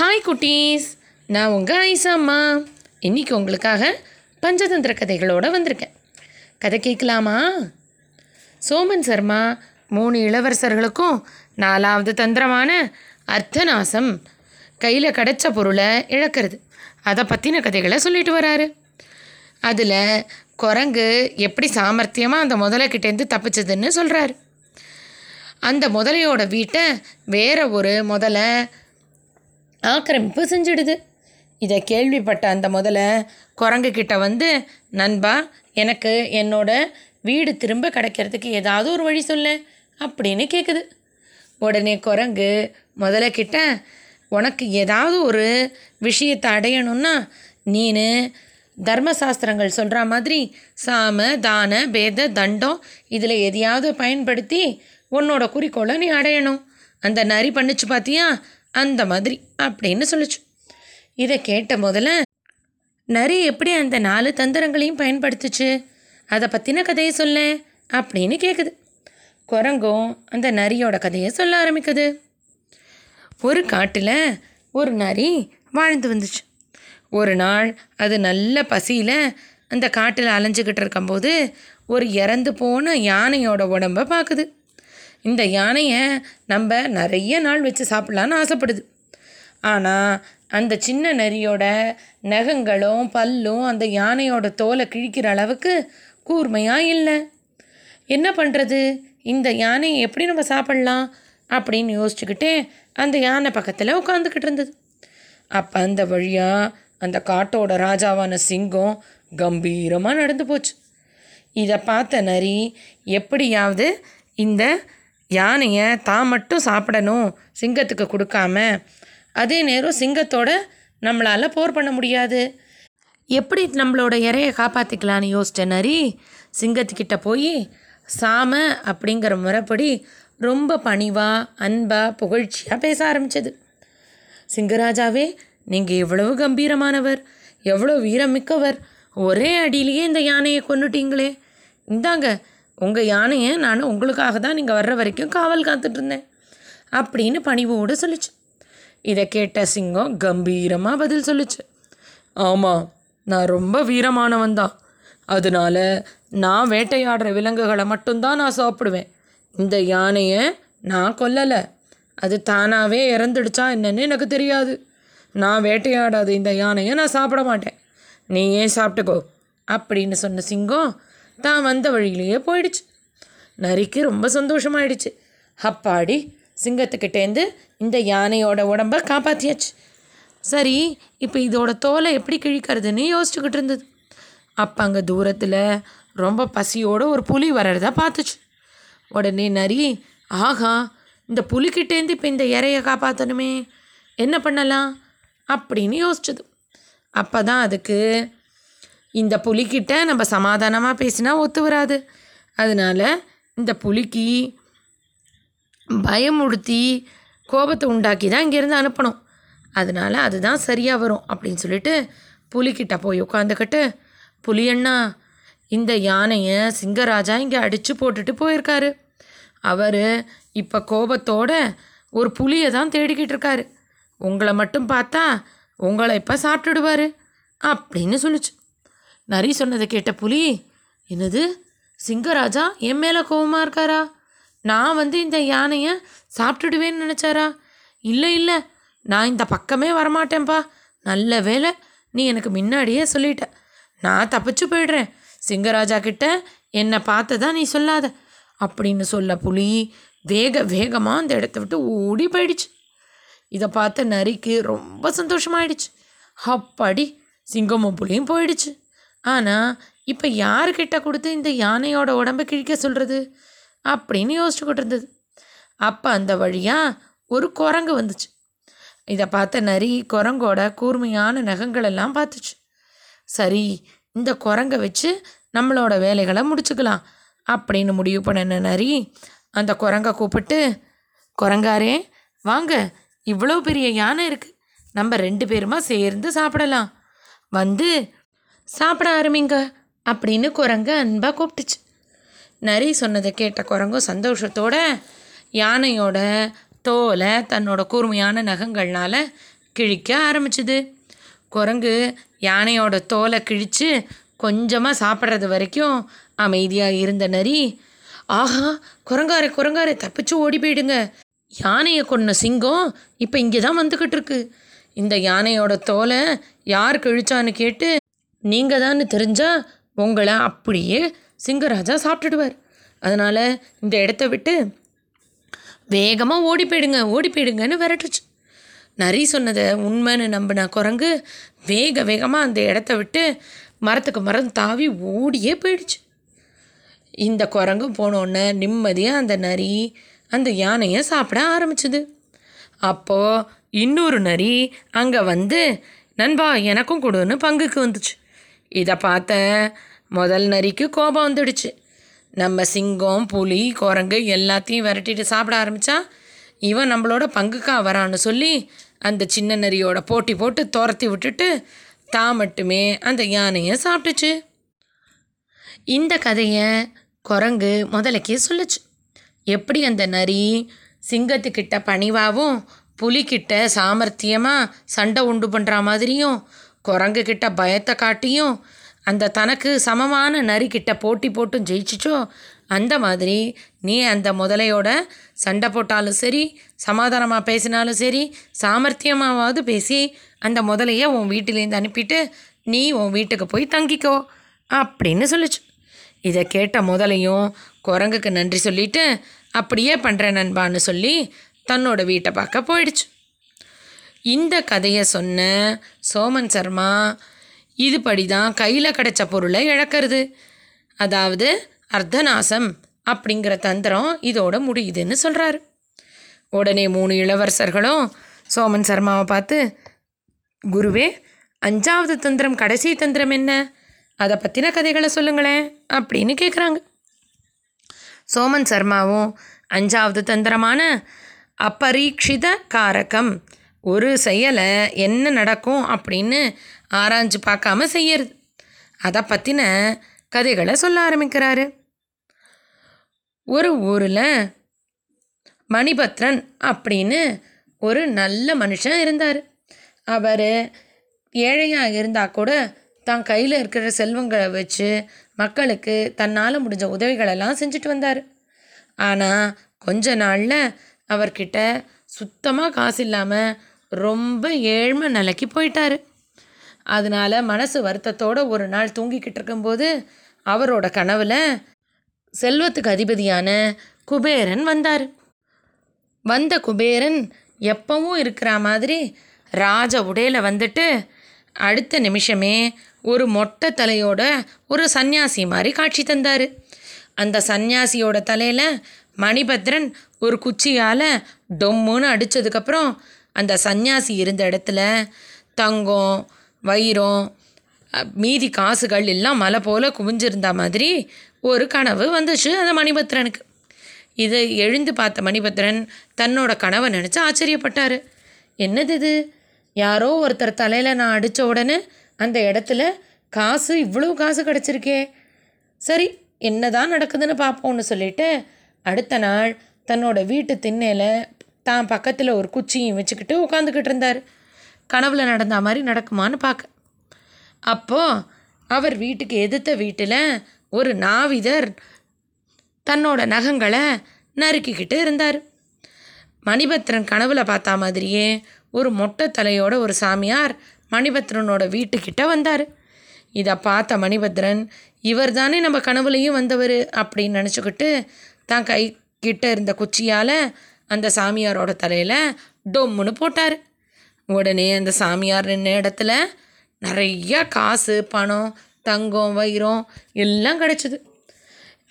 Hi குட்டீஸ். நான் உங்கள் ஐசா அம்மா. உங்களுக்காக பஞ்சதந்திர கதைகளோடு வந்திருக்கேன். கதை கேட்கலாமா? சோமன் சர்மா மூணு இளவரசர்களுக்கும் நாலாவது தந்திரமான அர்த்தநாசம் கையில் கிடைச்ச பொருளை இழக்கிறது. அதை பற்றின கதைகளை சொல்லிட்டு வராரு. அதில் குரங்கு எப்படி சாமர்த்தியமாக அந்த முதலைக்கிட்டேருந்து தப்பிச்சதுன்னு சொல்கிறாரு அந்த முதலையோட வீட்டை வேற ஒரு முதலை ஆக்கிரமிப்பு செஞ்சிடுது. இதை கேள்விப்பட்ட அந்த முதல்ல குரங்கு கிட்ட வந்து நண்பா எனக்கு என்னோட வீடு திரும்ப கிடைக்கிறதுக்கு ஏதாவது ஒரு வழி சொல்லு அப்படின்னு கேட்குது உடனே குரங்கு முதல்ல கிட்ட உனக்கு ஏதாவது ஒரு விஷயத்தை அடையணும்னா நீனு தர்மசாஸ்திரங்கள் சொல்கிற மாதிரி சாம தான பேத தண்டம் இதில் எதையாவது பயன்படுத்தி உன்னோட குறிக்கோளை நீ அடையணும். அந்த நரி பண்ணுச்சு பார்த்தியா அந்த மாதிரி அப்படின்னு சொல்லுச்சு. இதை கேட்ட முதல்ல நரி எப்படி அந்த நாலு தந்திரங்களையும் பயன்படுத்துச்சு? அதை பற்றின கதையை சொல்ல அப்படின்னு கேட்குது குரங்கும் அந்த நரியோட கதையை சொல்ல ஆரம்பிக்குது. ஒரு காட்டில் ஒரு நரி வாழ்ந்து வந்துச்சு. ஒரு நாள் அது நல்ல பசியில் அந்த காட்டில் அலைஞ்சிக்கிட்டு இருக்கும்போது ஒரு இறந்து போன யானையோட உடம்ப பார்க்குது இந்த யானையை நம்ம நிறைய நாள் வச்சு சாப்பிட்லான்னு ஆசைப்படுது. ஆனால் அந்த சின்ன நரியோட நகங்களும் பல்லும் அந்த யானையோட தோலை கிழிக்கிற அளவுக்கு கூர்மையாக இல்லை. என்ன பண்ணுறது இந்த யானையை எப்படி நம்ம சாப்பிட்லாம்? அப்படின்னு யோசிச்சுக்கிட்டே அந்த யானை பக்கத்தில் உட்காந்துக்கிட்டு இருந்தது. அப்போ அந்த வழியாக அந்த காட்டோட ராஜாவான சிங்கம் கம்பீரமாக நடந்து போச்சு. இதை பார்த்த நரி எப்படியாவது இந்த யானையை தான் மட்டும் சாப்பிடணும் சிங்கத்துக்கு கொடுக்காம அதே நேரம் சிங்கத்தோட நம்மளால் போர் பண்ண முடியாது. எப்படி நம்மளோட இறையை காப்பாற்றிக்கலான்னு யோசிச்ச நரி சிங்கத்துக்கிட்ட போய் சாம அப்படிங்கிற முறைப்படி ரொம்ப பணிவாக அன்பாக புகழ்ச்சியாக பேச ஆரம்பிச்சது. சிங்கராஜாவே நீங்கள் எவ்வளவு கம்பீரமானவர் எவ்வளோ வீரமிக்கவர் ஒரே அடியிலேயே இந்த யானையை கொண்டுட்டீங்களே இந்தாங்க உங்கள் யானையை நான் உங்களுக்காக தான் நீங்கள் வர்ற வரைக்கும் காவல் காத்துட்ருந்தேன் அப்படின்னு பணிவோடு சொல்லுச்சு. இதை கேட்ட சிங்கம் கம்பீரமாக பதில் சொல்லுச்சு. ஆமாம் நான் ரொம்ப வீரமானவன் தான். அதனால நான் வேட்டையாடுற விலங்குகளை மட்டும்தான் நான் சாப்பிடுவேன். இந்த யானையை நான் கொல்லலை. அது தானாகவே இறந்துடுச்சா என்னன்னு எனக்கு தெரியாது. நான் வேட்டையாடாத இந்த யானையை நான் சாப்பிட மாட்டேன். நீ ஏன் சாப்பிட்டுக்கோ அப்படின்னு சொன்ன சிங்கம் தான் வந்த வழியிலேயே போயிடுச்சு. நரிக்கு ரொம்ப சந்தோஷமாயிடுச்சு. அப்பாடி சிங்கத்துக்கிட்டேருந்து இந்த யானையோட உடம்ப காப்பாற்றியாச்சு சரி இப்போ இதோட தோலை எப்படி கிழிக்கிறதுன்னு யோசிச்சுக்கிட்டு இருந்தது. அப்போ அங்கே தூரத்தில் ரொம்ப பசியோடு ஒரு புலி வர்றதா பார்த்துச்சு. உடனே நரி ஆகா இந்த புலிக்கிட்டேருந்து இப்போ இந்த இறையை காப்பாற்றணுமே என்ன பண்ணலாம்? அப்படின்னு யோசிச்சது. அப்போ தான் அதுக்கு இந்த புலிக்கிட்ட நம்ம சமாதானமாக பேசினா ஒத்து வராது. அதனால் இந்த புலிக்கு பயமுடுத்தி கோபத்தை உண்டாக்கி தான் இங்கேருந்து அனுப்பணும். அதனால் அதுதான் சரியாக வரும் அப்படின்னு சொல்லிட்டு புலிக்கிட்ட போய் உட்காந்துக்கிட்டு புலியண்ணா இந்த யானையை சிங்கராஜா இங்கே அடித்து போட்டுட்டு போயிருக்காரு. அவர் இப்போ கோபத்தோட ஒரு புலியை தான் தேடிக்கிட்டு இருக்காரு. உங்களை மட்டும் பார்த்தா உங்களை இப்போ சாப்பிட்டுடுவார். அப்படின்னு சொல்லிச்சு. நரி சொன்னதை கேட்ட புலி என்னது? சிங்கராஜா என் மேலே கோபமாக இருக்காரா? நான் வந்து இந்த யானையை சாப்பிட்டுடுவேன்னு நினச்சாரா? இல்லை இல்லை நான் இந்த பக்கமே வரமாட்டேன்ப்பா நல்ல வேலை நீ எனக்கு முன்னாடியே சொல்லிட்ட. நான் தப்பிச்சு போயிடுறேன். சிங்கராஜா கிட்ட என்னை பார்த்ததா நீ சொல்லாத. அப்படின்னு சொல்ல புலி வேக வேகமாக அந்த இடத்த விட்டு ஓடி போயிடுச்சு. இதை பார்த்த நரிக்கு ரொம்ப சந்தோஷமாயிடுச்சு. அப்பாடி சிங்கமும் புலியும் போயிடுச்சு. ஆனால் இப்போ யாருக்கிட்ட கொடுத்து இந்த யானையோட உடம்பை கிழிக்க சொல்கிறது அப்படின்னு யோசிச்சுக்கிட்டு இருந்தது அப்போ அந்த வழியாக ஒரு குரங்கு வந்துச்சு. இதை பார்த்த நரி குரங்கோட கூர்மையான நகங்களெல்லாம் பார்த்துச்சு. சரி இந்த குரங்கை வச்சு நம்மளோட வேலைகளை முடிச்சுக்கலாம் அப்படின்னு முடிவு பண்ணின நரி அந்த குரங்கை கூப்பிட்டு குரங்காரே வாங்க இவ்வளோ பெரிய யானை இருக்குது நம்ம ரெண்டு பேருமா சேர்ந்து சாப்பிடலாம். வந்து சாப்பிட ஆரம்பிங்க அப்படின்னு குரங்கு அன்பாக கூப்பிட்டுச்சு. நரி சொன்னதை கேட்ட குரங்கும் சந்தோஷத்தோட யானையோட தோலை தன்னோட கூர்மையான நகங்கள்னால் கிழிக்க ஆரம்பிச்சுது. குரங்கு யானையோட தோலை கிழித்து கொஞ்சமாக சாப்பிட்றது வரைக்கும் அமைதியாக இருந்த நரி ஆஹா குரங்காரே குரங்காரே தப்பிச்சு ஓடி போயிடுங்க. யானையை கொன்ன சிங்கம் இப்போ இங்கே தான் வந்துக்கிட்டு இருக்கு. இந்த யானையோட தோலை யார் கிழிச்சான்னு கேட்டு நீங்கள் தான் தெரிஞ்சா உங்களை அப்படியே சிங்கராஜா சாப்பிட்டுடுவார். அதனால் இந்த இடத்த விட்டு வேகமாக ஓடி போயிடுங்க ஓடி போயிடுங்கன்னு விரட்டுச்சு. நரி சொன்னதை உண்மைன்னு நம்பின குரங்கு வேக வேகமாக அந்த இடத்த விட்டு மரத்துக்கு மரம் தாவி ஓடியே போயிடுச்சு. இந்த குரங்கு போனோடனே நிம்மதியாக அந்த நரி அந்த யானையை சாப்பிட ஆரம்பிச்சுது. அப்போது இன்னொரு நரி அங்கே வந்து நண்பா எனக்கும் கொடுன்னு பங்குக்கு வந்துச்சு. இதை பார்த்த முதல் நரிக்கு கோபம் வந்துடுச்சு. நம்ம சிங்கம் புலி குரங்கு எல்லாத்தையும் விரட்டிட்டு சாப்பிட ஆரம்பித்தா இவன் நம்மளோட பங்குக்கா வரான்னு சொல்லி அந்த சின்ன நரியோட போட்டி போட்டு துரத்தி விட்டுட்டு தான் மட்டுமே அந்த யானையை சாப்பிட்டுச்சு. இந்த கதையை குரங்கு முதலைக்கே சொல்லுச்சு. எப்படி அந்த நரி சிங்கத்துக்கிட்ட பணிவாகவும் புலிக்கிட்ட சாமர்த்தியமாக சண்டை உண்டு பண்ணுற மாதிரியும் குரங்கு கிட்ட பயத்தை காட்டியும் அந்த தனக்கு சமமான நரிக்கிட்ட போட்டி போட்டும் ஜெயிச்சிச்சோ? அந்த மாதிரி நீ அந்த முதலையோட சண்டை போட்டாலும் சரி சமாதானமாக பேசினாலும் சரி சாமர்த்தியமாவது பேசி அந்த முதலையை உன் வீட்டிலேருந்து அனுப்பிட்டு நீ உன் வீட்டுக்கு போய் தங்கிக்கோ அப்படின்னு சொல்லுச்சு. இதை கேட்ட முதலையும் குரங்குக்கு நன்றி சொல்லிட்டு அப்படியே பண்ணுறேன் நண்பான்னு சொல்லி தன்னோட வீட்டை பார்க்க போயிடுச்சு. இந்த கதையை சொன்ன சோமன் சர்மா இதுபடி தான் கையில் கிடைச்ச பொருளை இழக்கிறது. அதாவது அர்த்தநாசம் அப்படிங்கிற தந்திரம் இதோட முடியுதுன்னு சொல்கிறாரு உடனே மூணு இளவரசர்களும் சோமன் சர்மாவை பார்த்து குருவே அஞ்சாவது தந்திரம் கடைசி தந்திரம் என்ன? அதை பற்றின கதைகளை சொல்லுங்களேன் அப்படின்னு கேட்குறாங்க சோமன் சர்மாவும் அஞ்சாவது தந்திரமான அபரீட்சித காரகம் ஒரு செயலை என்ன நடக்கும் அப்படின்னு ஆராய்ஞ்சு பார்க்காம செய்யறது. அதை பற்றின கதைகளை சொல்ல ஆரம்பிக்கிறாரு. ஒரு ஊரில் மணிபத்ரன் அப்படின்னு ஒரு நல்ல மனுஷன் இருந்தார். அவர் ஏழையாக இருந்தால் கூட தான் கையில் இருக்கிற செல்வங்களை வச்சு மக்களுக்கு தன்னால் முடிஞ்ச உதவிகளெல்லாம் செஞ்சுட்டு வந்தார். ஆனால் கொஞ்ச நாளில் அவர்கிட்ட சுத்தமாக காசு இல்லாமல் ரொம்ப ஏழ்மை நிலைக்கு போயிட்டார். அதனால மனசு வருத்தத்தோட ஒரு நாள் தூங்கிக்கிட்டு இருக்கும்போது அவரோட கனவில் செல்வத்துக்கு அதிபதியான குபேரன் வந்தார். வந்த குபேரன் எப்பவும் இருக்கிற மாதிரி ராஜ உடையில் வந்துட்டு அடுத்த நிமிஷமே ஒரு மொட்டை தலையோட ஒரு சந்நியாசி மாதிரி காட்சி தந்தார். அந்த சந்நியாசியோட தலையில் மணிபத்ரன் ஒரு குச்சியால் டொம்முன்னு அடித்ததுக்கப்புறம் அந்த சந்நியாசி இருந்த இடத்துல தங்கம் வைரம் மீதி காசுகள் எல்லாம் மலை போல் குவிஞ்சிருந்த மாதிரி ஒரு கனவு வந்துச்சு. அந்த மணிபத்ரனுக்கு. இதை எழுந்து பார்த்த மணிபத்ரன் தன்னோட கனவை நினச்சி ஆச்சரியப்பட்டார். என்னது இது? யாரோ ஒருத்தர் தலையில் நான் அடித்த உடனே அந்த இடத்துல காசு இவ்வளோ காசு கிடச்சிருக்கே. சரி என்னதான் நடக்குதுன்னு பார்ப்போம்னு சொல்லிட்டு அடுத்த நாள் தன்னோட வீட்டு திண்ணையில் தான் பக்கத்தில் ஒரு குச்சியும் வச்சுக்கிட்டு உட்காந்துக்கிட்டு இருந்தார். கனவுல நடந்த மாதிரி நடக்குமான்னு பார்க்க அப்போது அவர் வீட்டுக்கு எதிர்த்த வீட்டில் ஒரு நாவிதர் தன்னோட நகங்களை நறுக்கிக்கிட்டு இருந்தார். மணிபத்ரன் கனவுல பார்த்தா மாதிரியே ஒரு மொட்டை தலையோட ஒரு சாமியார் மணிபத்ரனோட வீட்டுக்கிட்ட வந்தார். இதை பார்த்த மணிபத்ரன் இவர் தானே நம்ம கனவுலையும் வந்தவர் அப்படின்னு நினச்சிக்கிட்டு தான் கை கிட்ட இருந்த குச்சியால் அந்த சாமியாரோட தலையில் டொம்முன்னு போட்டார். உடனே அந்த சாமியார் நின்ன இடத்துல நிறையா காசு பணம் தங்கம் வைரம் எல்லாம் கிடச்சிது.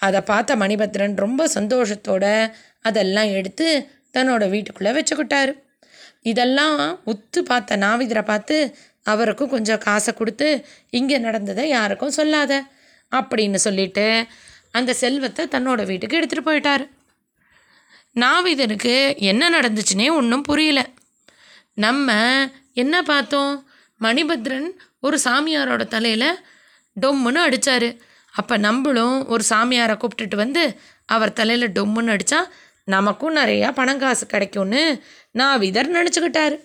அதை பார்த்த மணிபத்ரன் ரொம்ப சந்தோஷத்தோட அதெல்லாம் எடுத்து தன்னோட வீட்டுக்குள்ளே வச்சுக்கிட்டாரு. இதெல்லாம் உத்து பார்த்த நாவிதரை பார்த்து அவருக்கும் கொஞ்சம் காசை கொடுத்து இங்கே நடந்ததை யாருக்கும் சொல்லாத அப்படின்னு சொல்லிட்டு அந்த செல்வத்தை தன்னோட வீட்டுக்கு எடுத்துகிட்டு போயிட்டார். நாவிதனுக்கு என்ன நடந்துச்சுன்னே ஒன்றும் புரியல. நம்ம என்ன பார்த்தோம்? மணிபத்ரன் ஒரு சாமியாரோட தலையில் டொம்முன்னு அடித்தார் அப்போ நம்மளும் ஒரு சாமியாரை கூப்பிட்டுட்டு வந்து அவர் தலையில் டொம்முன்னு அடித்தா நமக்கும் நிறையா பணம் காசு கிடைக்கும்னு நாவிதர் நினச்சிக்கிட்டார்.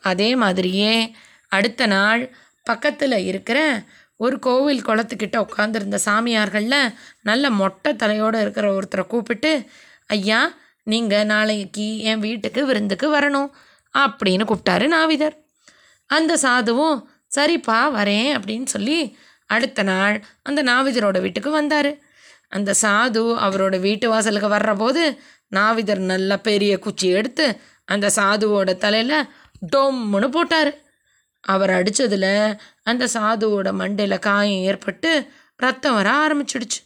அதே மாதிரியே அடுத்த நாள் பக்கத்தில் இருக்கிற ஒரு கோவில் குளத்துக்கிட்ட உட்காந்துருந்த சாமியார்களில் நல்ல மொட்டை தலையோடு இருக்கிற ஒருத்தரை கூப்பிட்டு ஐயா நீங்கள் நாளைக்கு என் வீட்டுக்கு விருந்துக்கு வரணும் அப்படின்னு கூப்பிட்டாரு நாவிதர். அந்த சாதுவும் சரிப்பா வரேன் அப்படின்னு சொல்லி அடுத்த நாள் அந்த நாவிதரோட வீட்டுக்கு வந்தார். அந்த சாது அவரோட வீட்டு வாசலுக்கு வர்றபோது நாவிதர் நல்ல பெரிய குச்சி எடுத்து அந்த சாதுவோட தலையில் டொம்முன்னு போட்டார். அவர் அடித்ததில் அந்த சாதுவோட மண்டையில் காயம் ஏற்பட்டு ரத்தம் வர ஆரம்பிச்சிடுச்சு.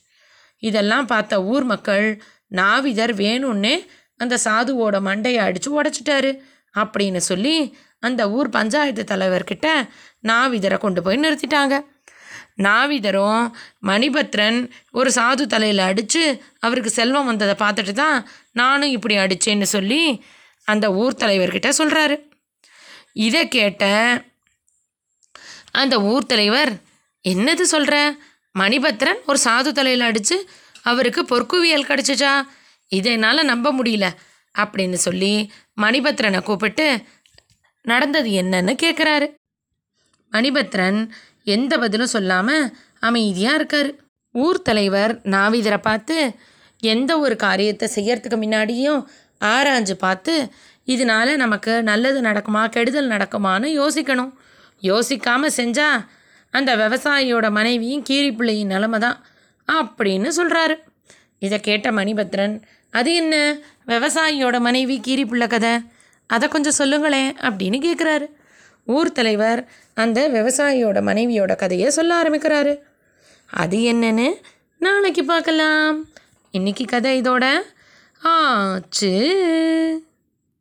இதெல்லாம் பார்த்த ஊர் மக்கள் நாவிதர் வேணும்னே அந்த சாதுவோட மண்டையை அடித்து உடச்சிட்டாரு அப்படின்னு சொல்லி அந்த ஊர் பஞ்சாயத்து தலைவர்கிட்ட நாவிதரை கொண்டு போய் நிறுத்திட்டாங்க. நாவிதரும் மணிபத்ரன் ஒரு சாது தலையில் அடித்து அவருக்கு செல்வம் வந்ததை பார்த்துட்டு தான் நானும் இப்படி அடித்தேன்னு சொல்லி அந்த ஊர் தலைவர்கிட்ட சொல்கிறாரு இதை கேட்ட அந்த ஊர் தலைவர் என்னது சொல்கிற மணிபத்ரன் ஒரு சாது தலையில் அடித்து அவருக்கு பொற்குவியல் கிடச்சிச்சா? இதை என்னால் நம்ப முடியல அப்படின்னு சொல்லி மணிபத்ரனை கூப்பிட்டு நடந்தது என்னன்னு கேட்குறாரு மணிபத்ரன் எந்த பதிலும் சொல்லாமல் அமைதியாக இருக்கார். ஊர் தலைவர் நாவிதரை பார்த்து எந்த ஒரு காரியத்தை செய்யறதுக்கு முன்னாடியும் ஆராய்ஞ்சு பார்த்து இதனால நமக்கு நல்லது நடக்குமா கெடுதல் நடக்குமான்னு யோசிக்கணும். யோசிக்காமல் செஞ்சால் அந்த விவசாயியோட மனைவியும் கீரிப்பிள்ளையின் நிலமை தான் அப்படின்னு சொல்கிறாரு இதை கேட்ட மணிபத்ரன் அது என்ன? விவசாயியோட மனைவி கீரிப்புள்ள கதை? அதை கொஞ்சம் சொல்லுங்களேன் அப்படின்னு கேட்குறாரு ஊர் தலைவர் அந்த விவசாயியோட மனைவியோட கதையை சொல்ல ஆரம்பிக்கிறாரு. அது என்னன்னு நாளைக்கு பார்க்கலாம் இன்னைக்கு கதை இதோட ஆச்சு.